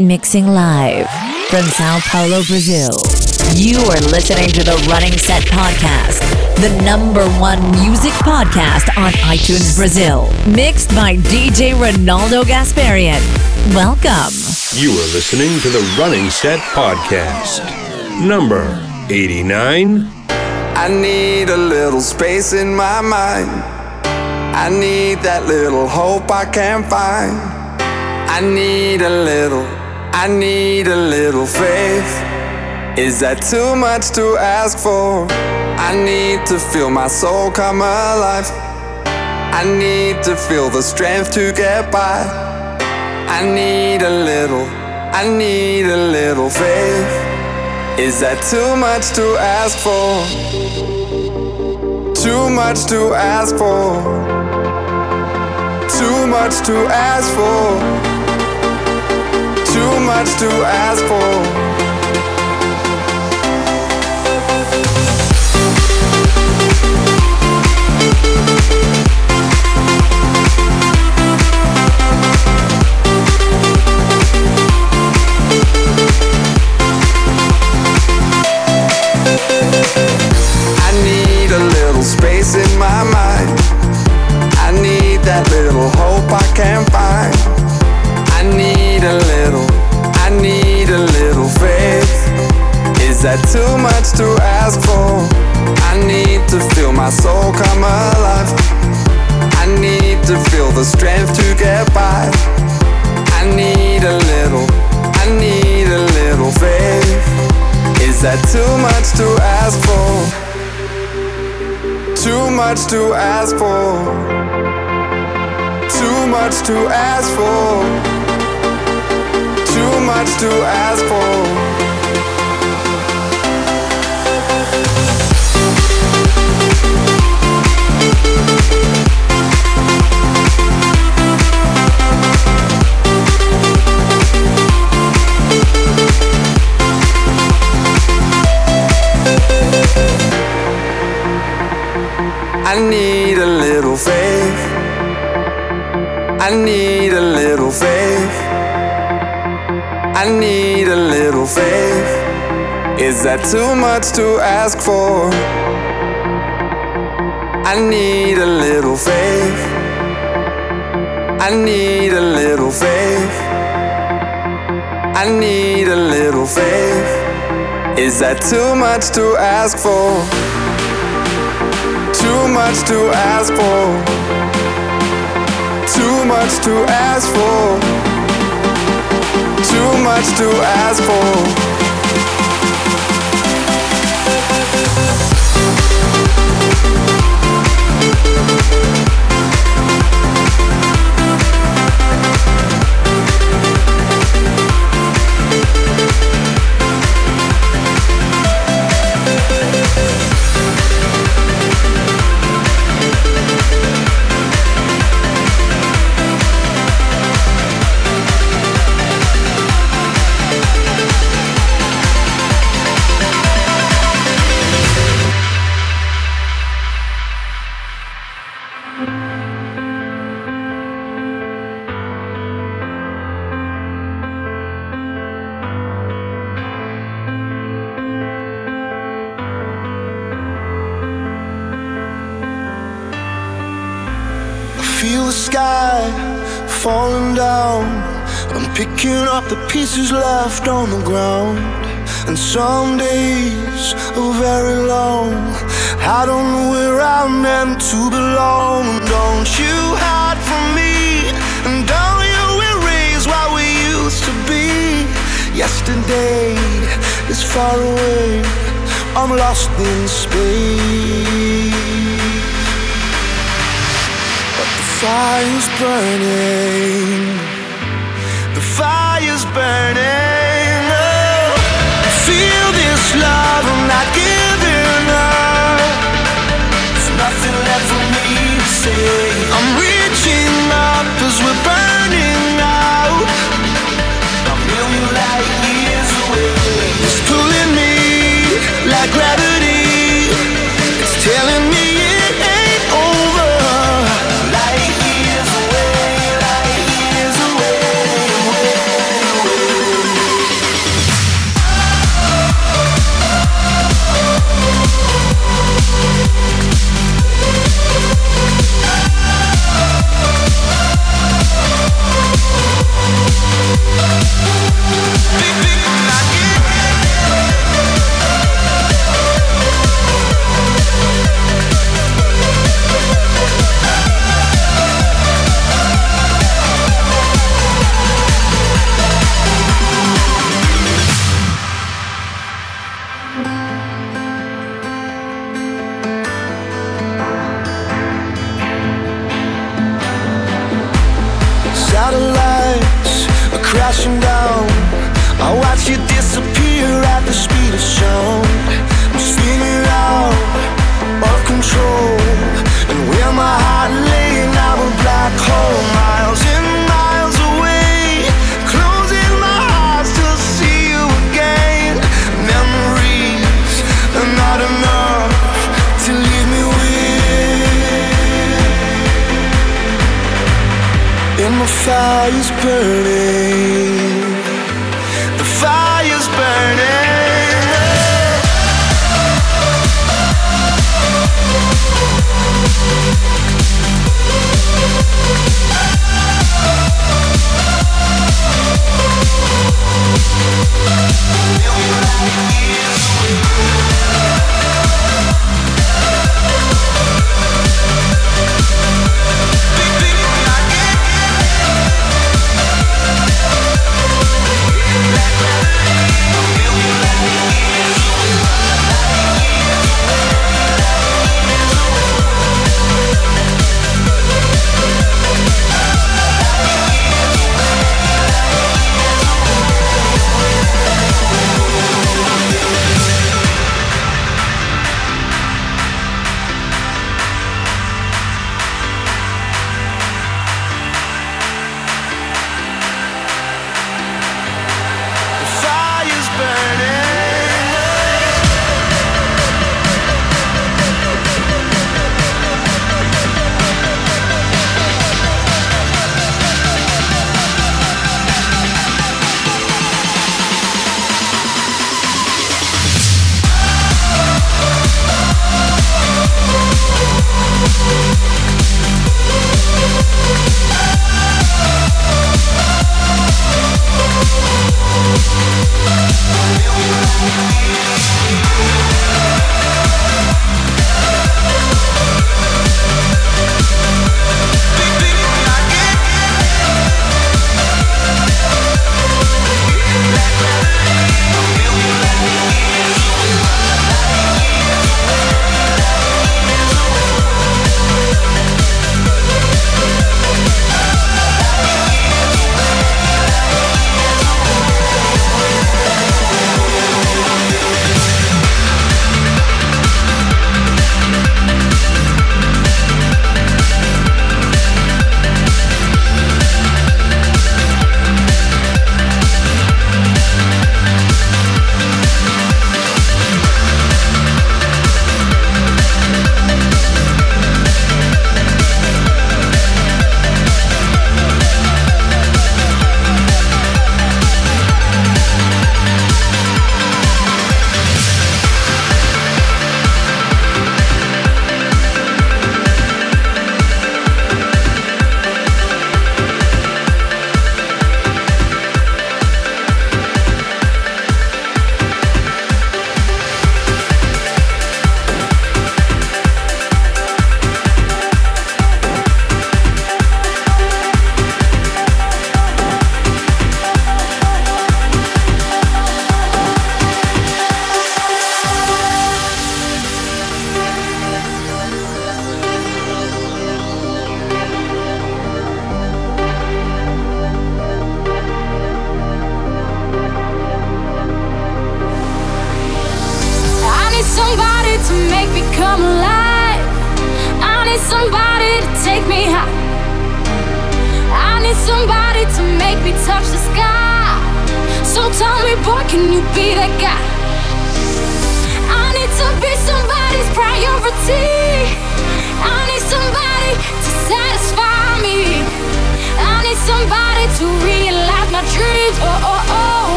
Mixing live from Sao Paulo, Brazil. You are listening to the Running Set Podcast, the number one music podcast on iTunes Brazil. Mixed by DJ Ronaldo Gasparian. Welcome. You are listening to the Running Set Podcast, number 89. I need a little space in my mind. I need that little hope I can't find. I need a little, I need a little faith. Is that too much to ask for? I need to feel my soul come alive. I need to feel the strength to get by. I need a little, I need a little faith. Is that too much to ask for? Too much to ask for. Too much to ask for. Much to ask for. I need a little space in my mind. I need that little hope I can't find. I need a little, Is that too much to ask for? I need to feel my soul come alive. I need to feel the strength to get by. I need a little, I need a little faith. Is that too much to ask for? Too much to ask for. Too much to ask for. Too much to ask for. Need a little faith. I need a little faith. I need a little faith. Is that too much to ask for? I need a little faith. I need a little faith. I need a little faith. Is that too much to ask for? Too much to ask for. Too much to ask for. Too much to ask for. Picking up the pieces left on the ground. And some days are very long. I don't know where I'm meant to belong. Don't you hide from me, and don't you erase what we used to be. Yesterday is far away. I'm lost in space. But the fire's burning. Fire's burning. Oh, I feel this love. I'm not giving up. There's nothing left for me to say. I'm reaching up as we're burning out. Big, big.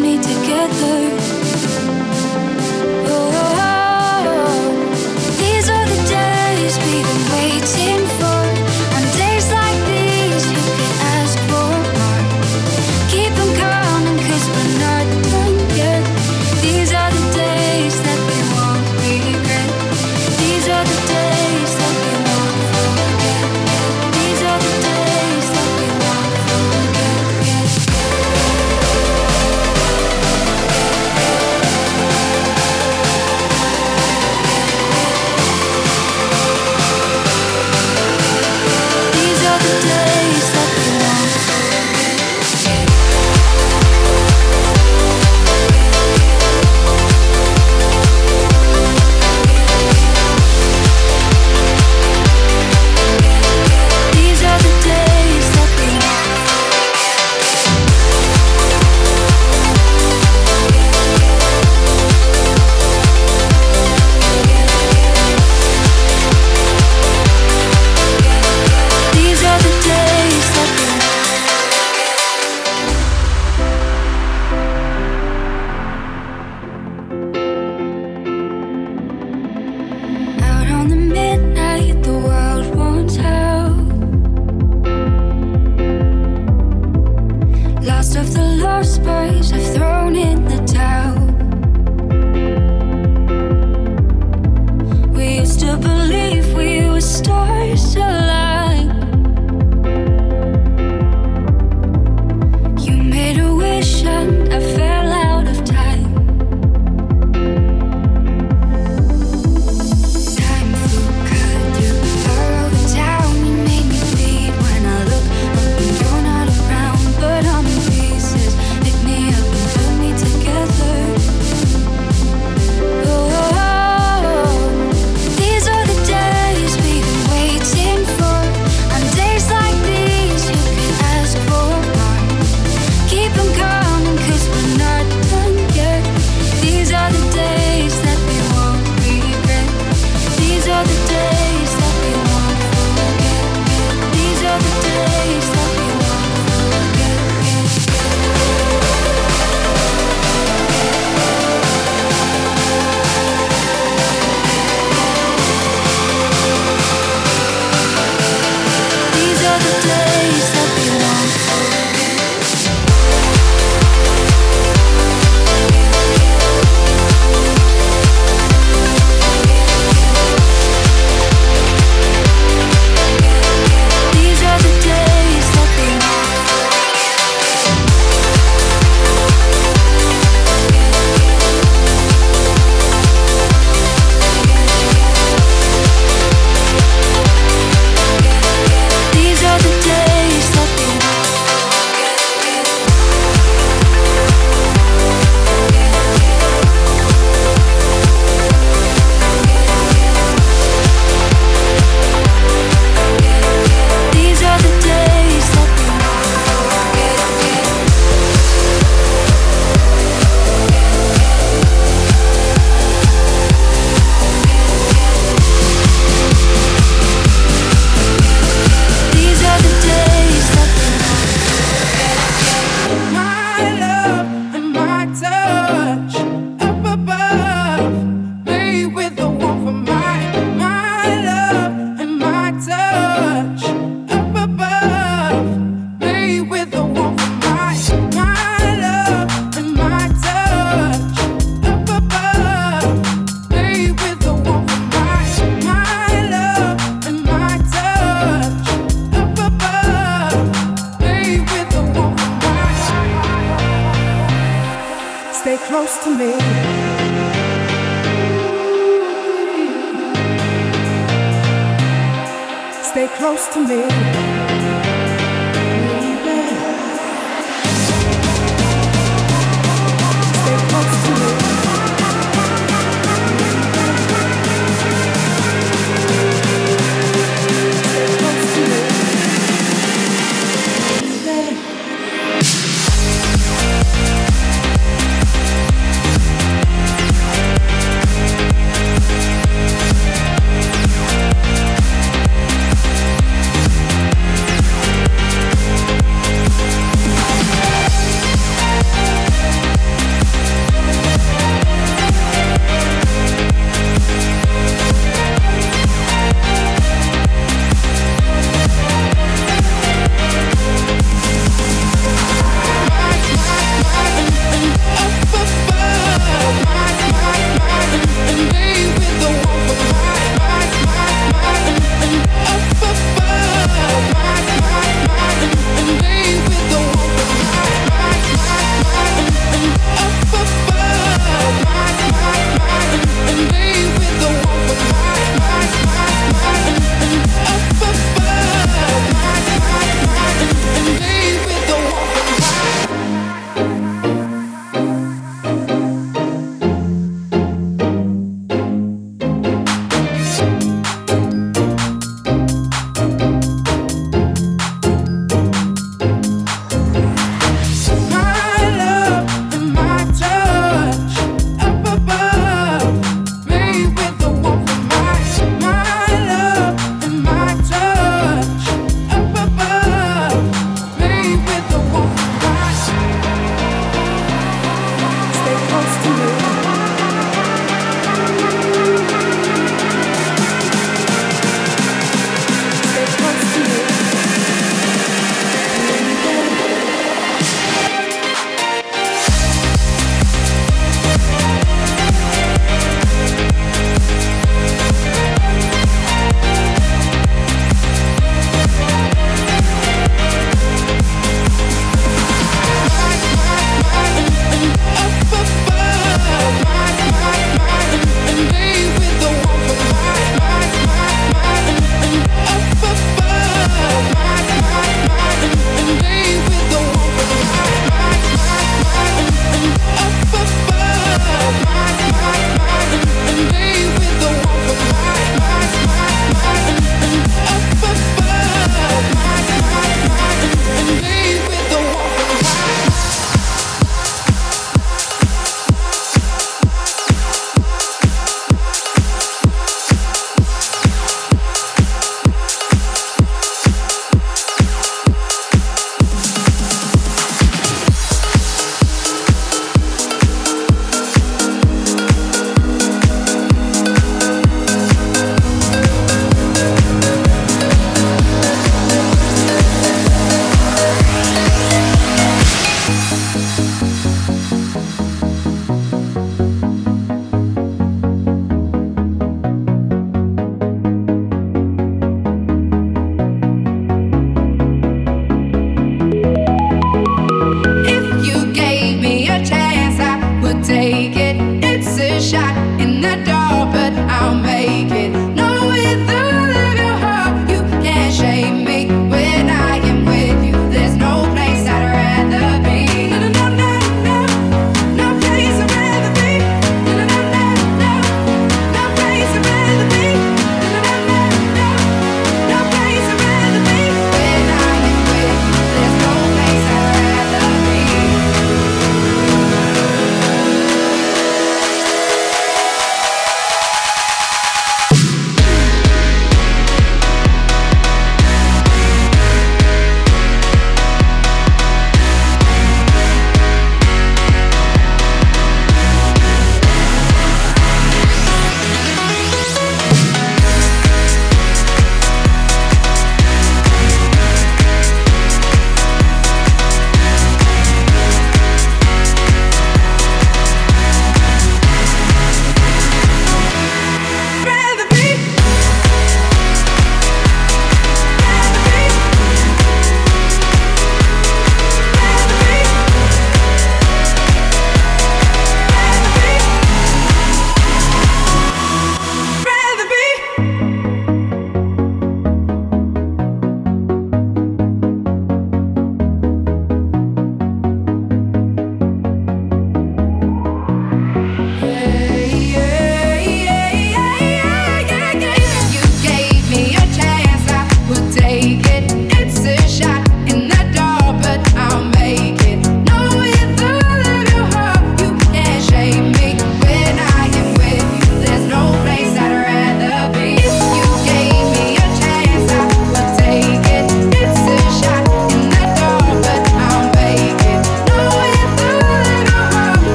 me together.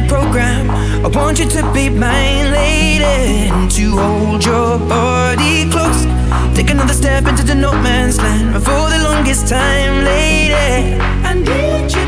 The program. I want you to be my lady, to hold your body close. Take another step into the no man's land for the longest time, lady. I need you.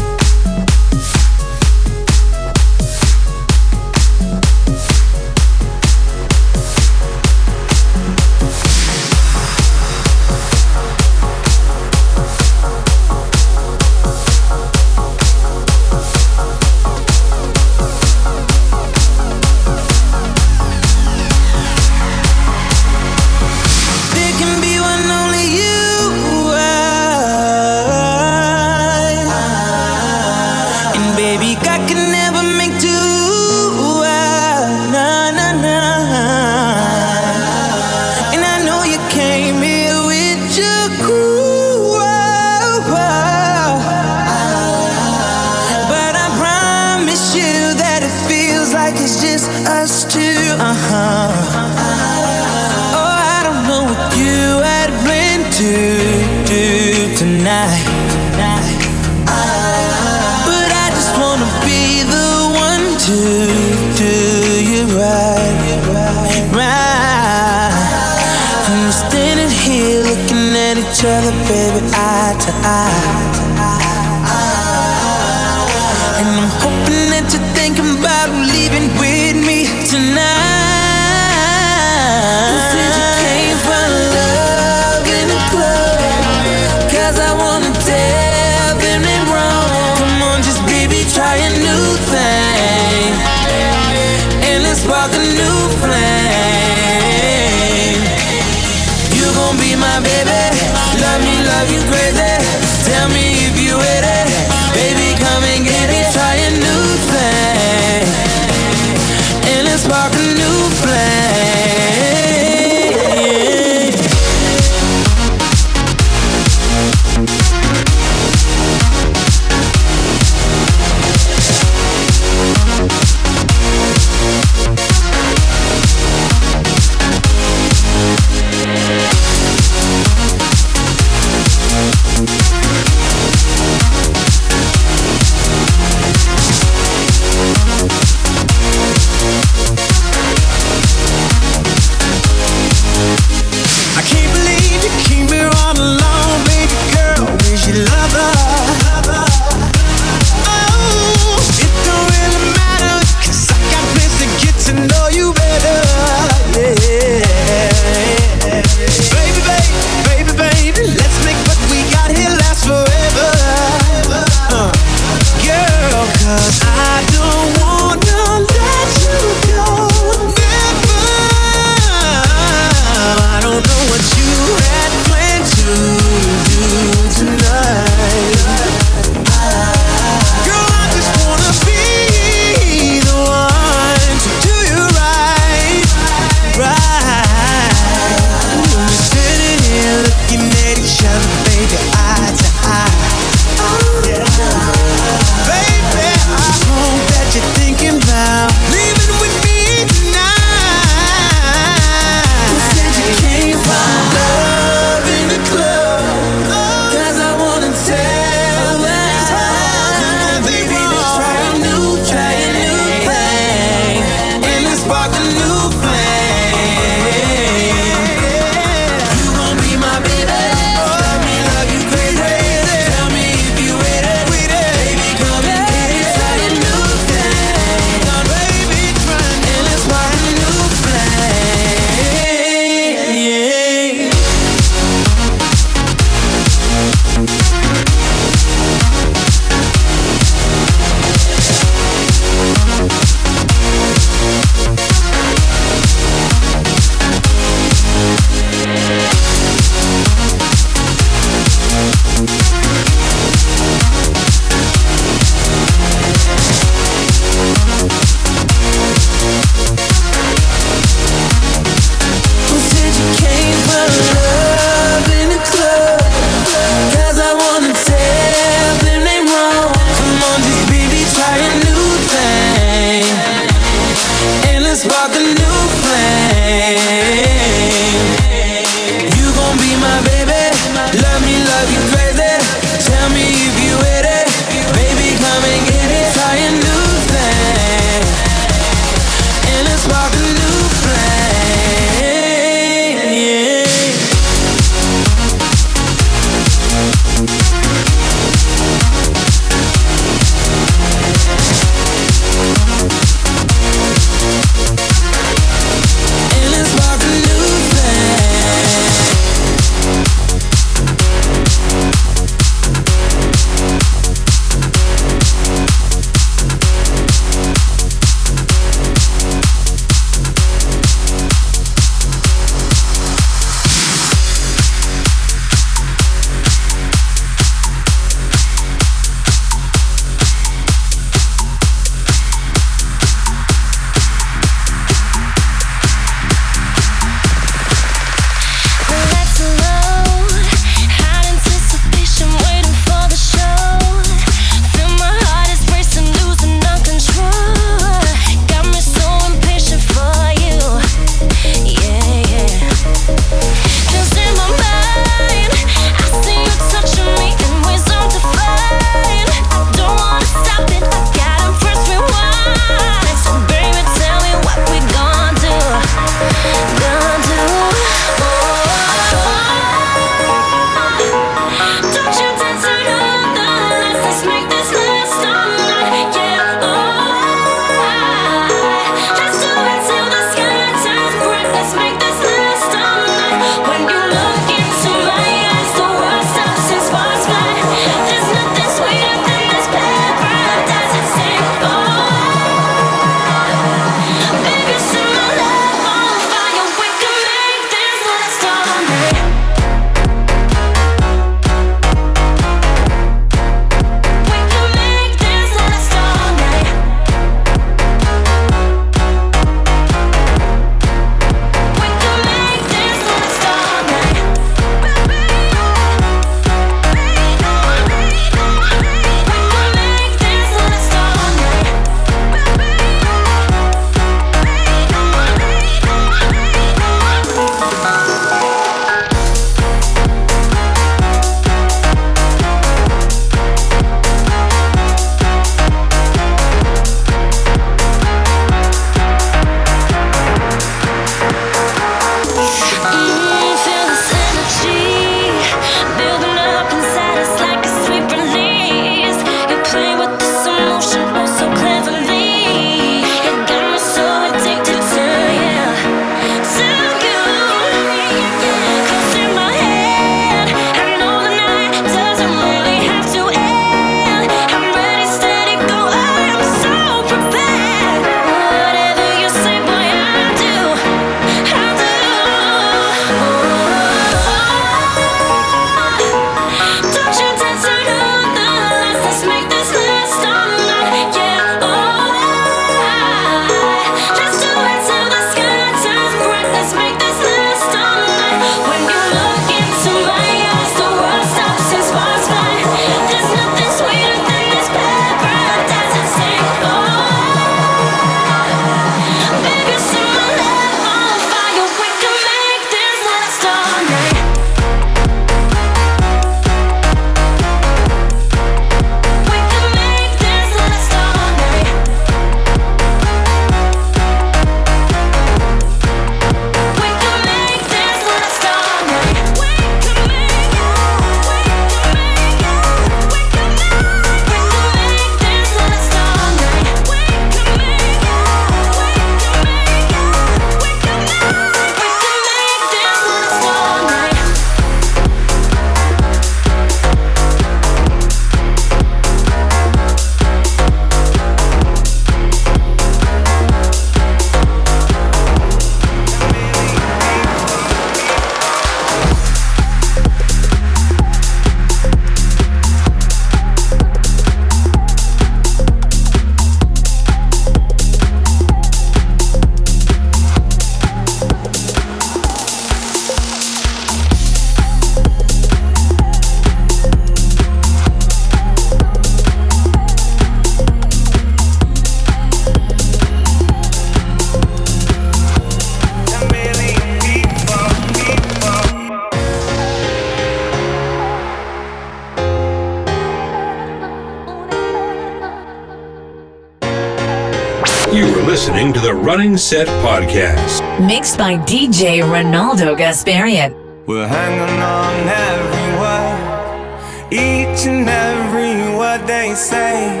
Running Set Podcast. Mixed by DJ Ronaldo Gasparian. We're hanging on every word, each and every word they say.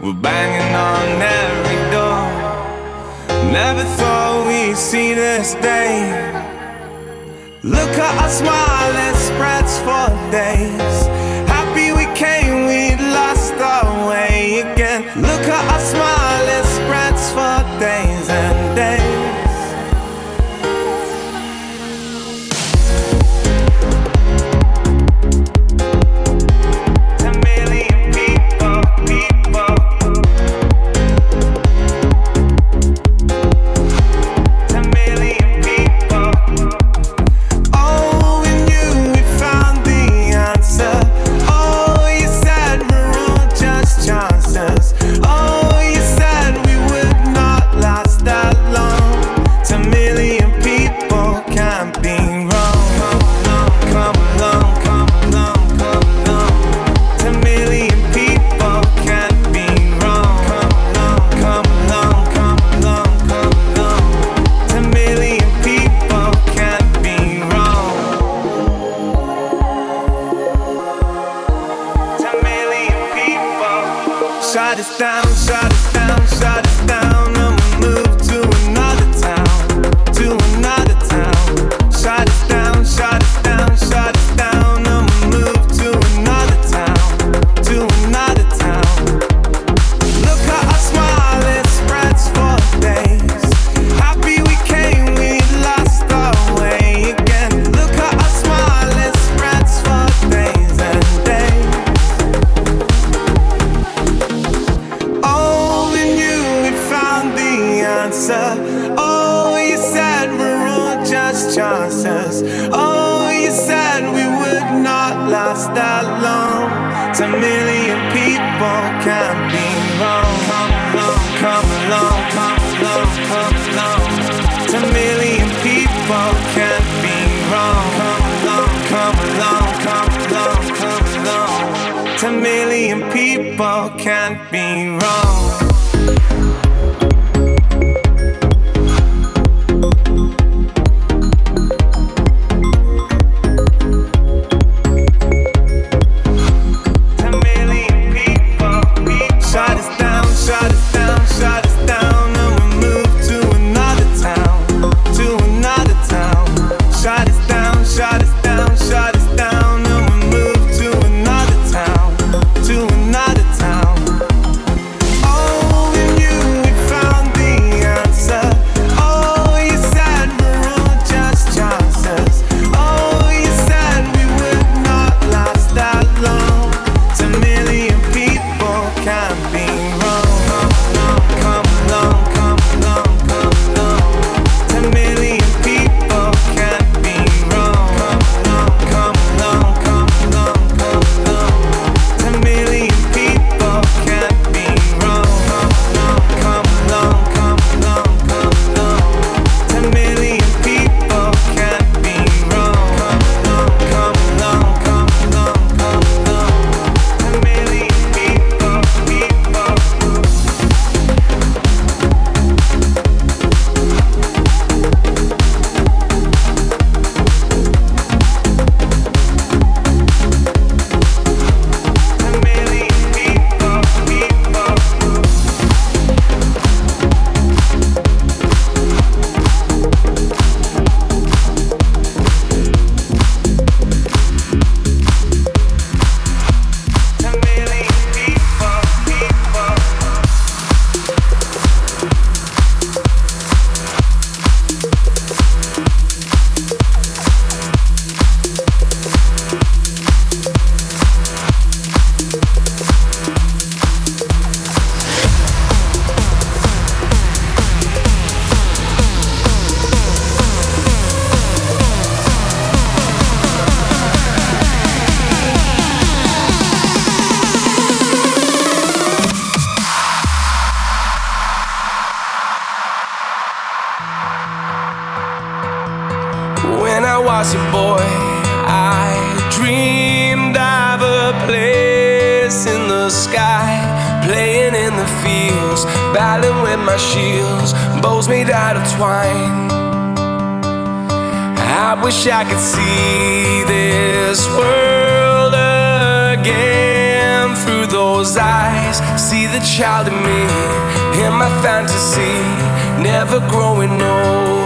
We're banging on every door. Never thought we'd see this day. Look at our smile, it spreads for days. wish I could see this world again through those eyes. See the child in me, in my fantasy, never growing old.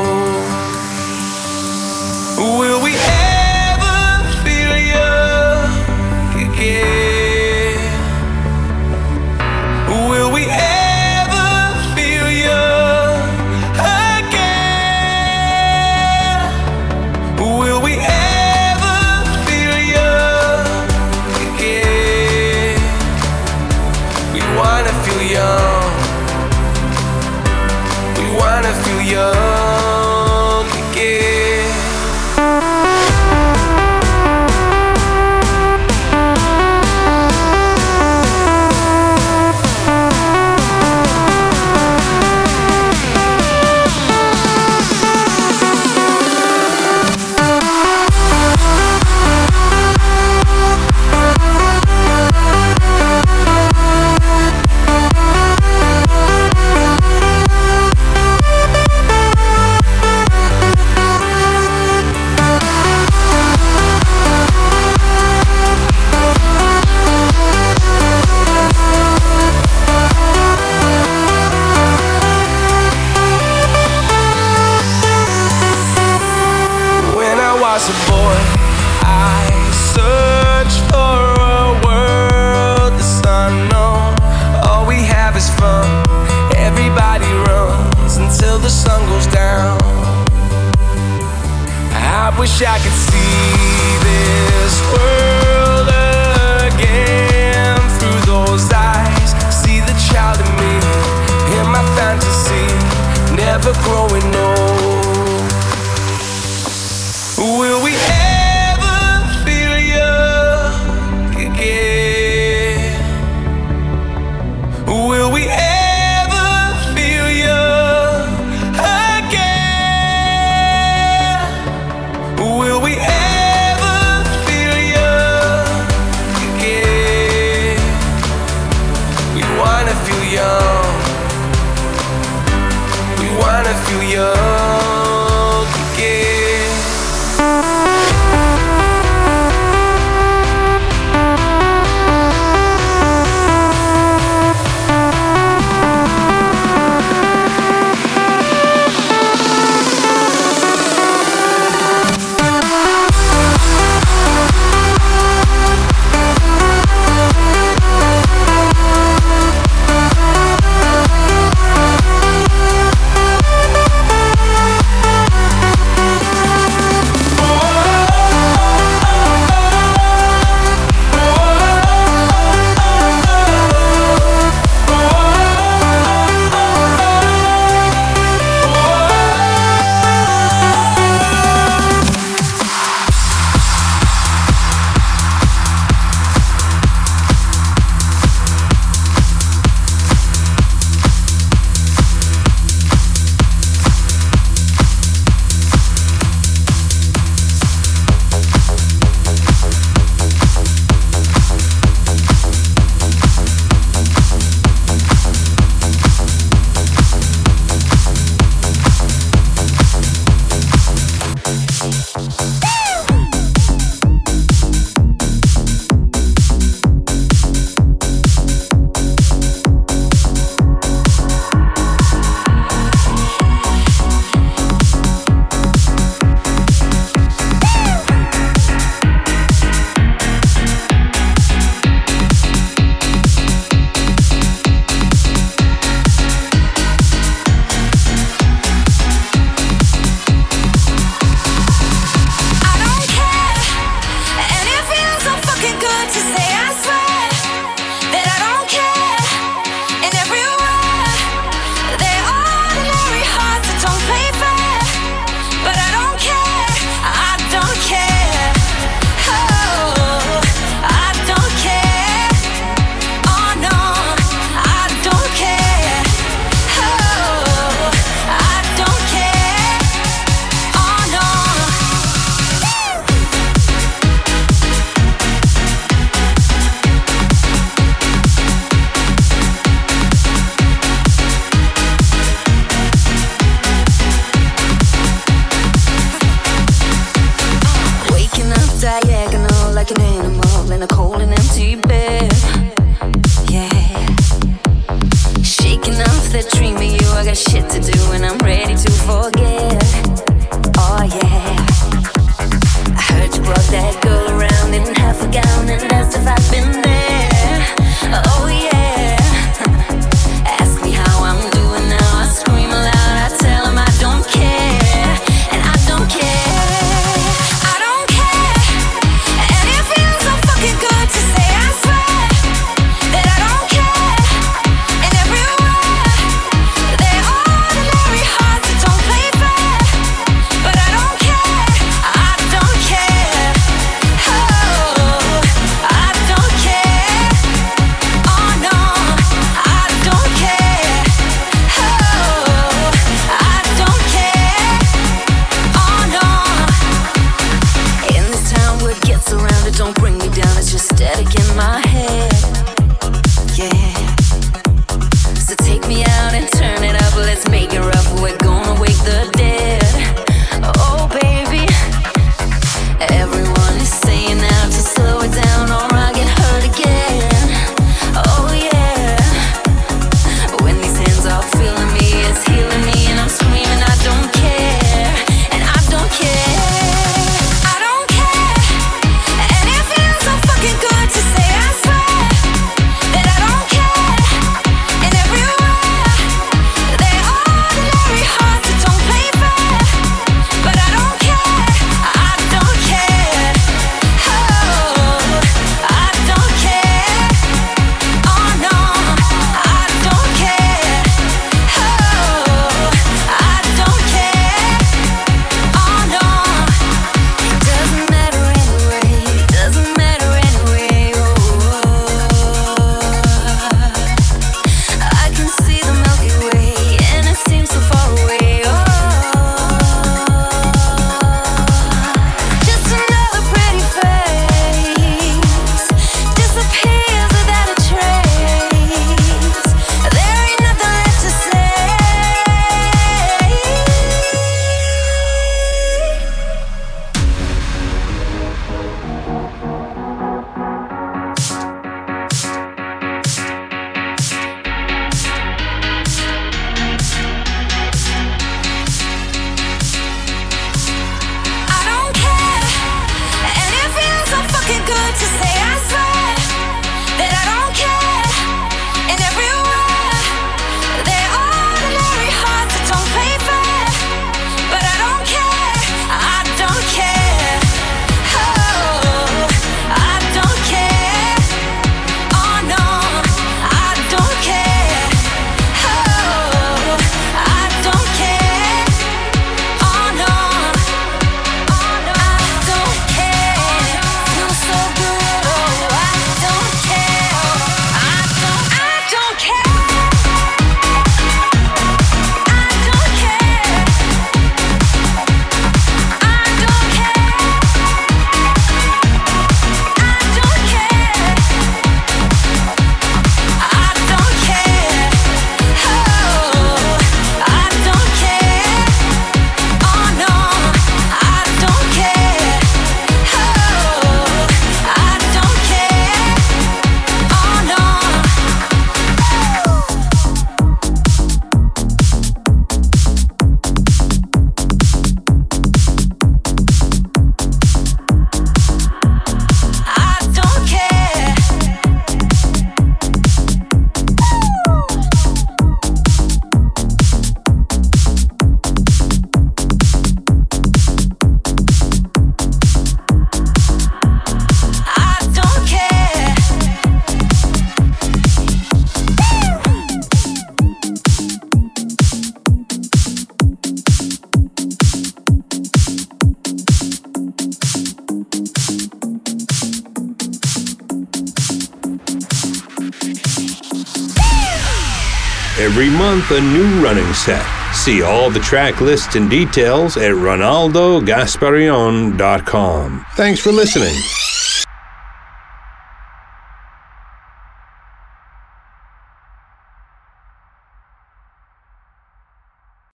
A new running set. See all the track lists and details at RonaldoGasparian.com. Thanks for listening.